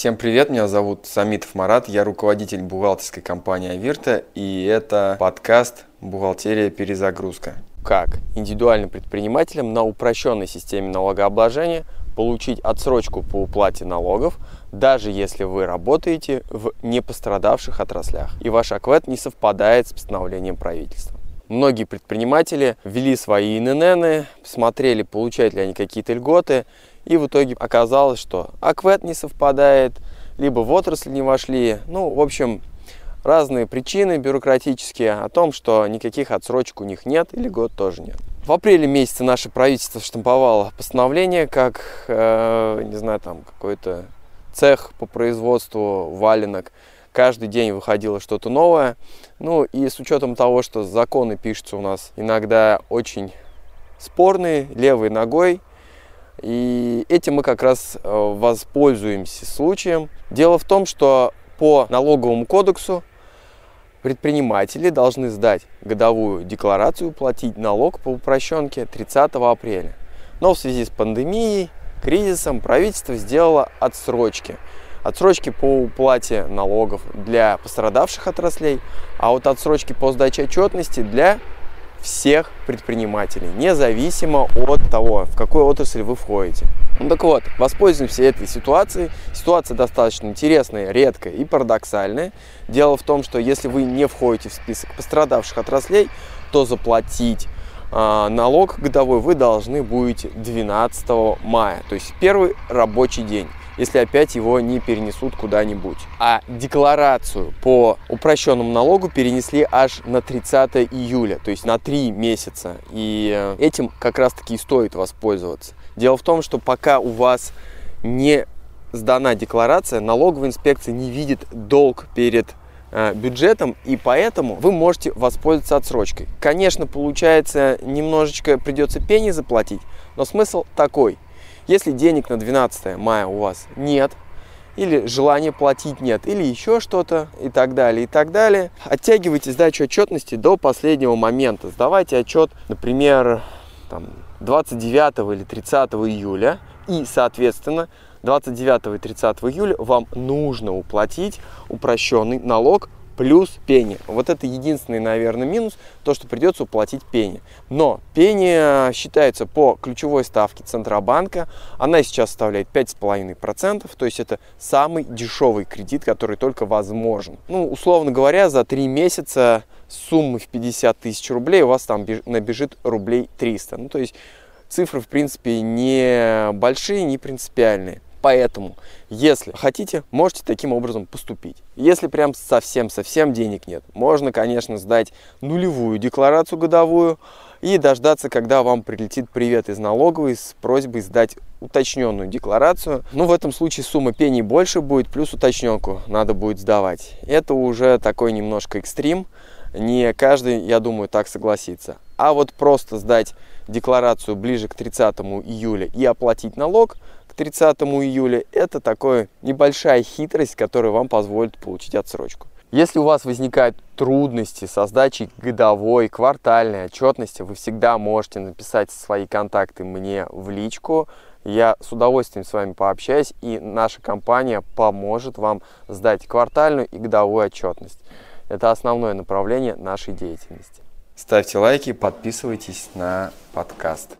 Всем привет, меня зовут Самитов Марат, я руководитель бухгалтерской компании Авирта, и это подкаст «Бухгалтерия. Перезагрузка». Как индивидуальным предпринимателям на упрощенной системе налогообложения получить отсрочку по уплате налогов, даже если вы работаете в непострадавших отраслях, и ваш АКВЭД не совпадает с постановлением правительства. Многие предприниматели ввели свои ИНН, смотрели, получают ли они какие-то льготы, и в итоге оказалось, что АКВЭД не совпадает, либо в отрасль не вошли. Ну, в общем, разные причины бюрократические о том, что никаких отсрочек у них нет или год тоже нет. В апреле месяце наше правительство штамповало постановление, как, э, не знаю, там какой-то цех по производству валенок каждый день выходило что-то новое. Ну и с учетом того, что законы пишутся у нас иногда очень спорные, левой ногой, и этим мы как раз э, воспользуемся случаем. Дело в том, что по налоговому кодексу предприниматели должны сдать годовую декларацию, платить налог по упрощенке 30 апреля. Но в связи с пандемией, кризисом правительство сделало отсрочки – отсрочки по уплате налогов для пострадавших отраслей, а вот отсрочки по сдаче отчетности для всех предпринимателей, независимо от того, в какой отрасль вы входите. Ну так вот, воспользуемся этой ситуацией. Ситуация достаточно интересная, редкая и парадоксальная. Дело в том, что если вы не входите в список пострадавших отраслей, то заплатить э, налог годовой вы должны будете 12 мая, то есть первый рабочий день если опять его не перенесут куда-нибудь. А декларацию по упрощенному налогу перенесли аж на 30 июля, то есть на 3 месяца. И э, этим как раз-таки и стоит воспользоваться. Дело в том, что пока у вас не сдана декларация, налоговая инспекция не видит долг перед э, бюджетом, и поэтому вы можете воспользоваться отсрочкой. Конечно, получается, немножечко придется пени заплатить, но смысл такой – если денег на 12 мая у вас нет, или желания платить нет, или еще что-то, и так далее, и так далее, оттягивайте сдачу отчетности до последнего момента. Сдавайте отчет, например, там, 29 или 30 июля, и, соответственно, 29 и 30 июля вам нужно уплатить упрощенный налог плюс пени. Вот это единственный, наверное, минус, то, что придется уплатить пени. Но пени считается по ключевой ставке Центробанка. Она сейчас составляет 5,5%, то есть это самый дешевый кредит, который только возможен. Ну, условно говоря, за 3 месяца суммы в 50 тысяч рублей у вас там набежит рублей 300. Ну, то есть цифры, в принципе, не большие, не принципиальные. Поэтому, если хотите, можете таким образом поступить. Если прям совсем-совсем денег нет, можно, конечно, сдать нулевую декларацию годовую и дождаться, когда вам прилетит привет из налоговой с просьбой сдать уточненную декларацию. Ну, в этом случае сумма пений больше будет, плюс уточненку надо будет сдавать. Это уже такой немножко экстрим. Не каждый, я думаю, так согласится. А вот просто сдать декларацию ближе к 30 июля и оплатить налог – 30 июля, это такая небольшая хитрость, которая вам позволит получить отсрочку. Если у вас возникают трудности со сдачей годовой, квартальной отчетности, вы всегда можете написать свои контакты мне в личку. Я с удовольствием с вами пообщаюсь, и наша компания поможет вам сдать квартальную и годовую отчетность. Это основное направление нашей деятельности. Ставьте лайки, подписывайтесь на подкаст.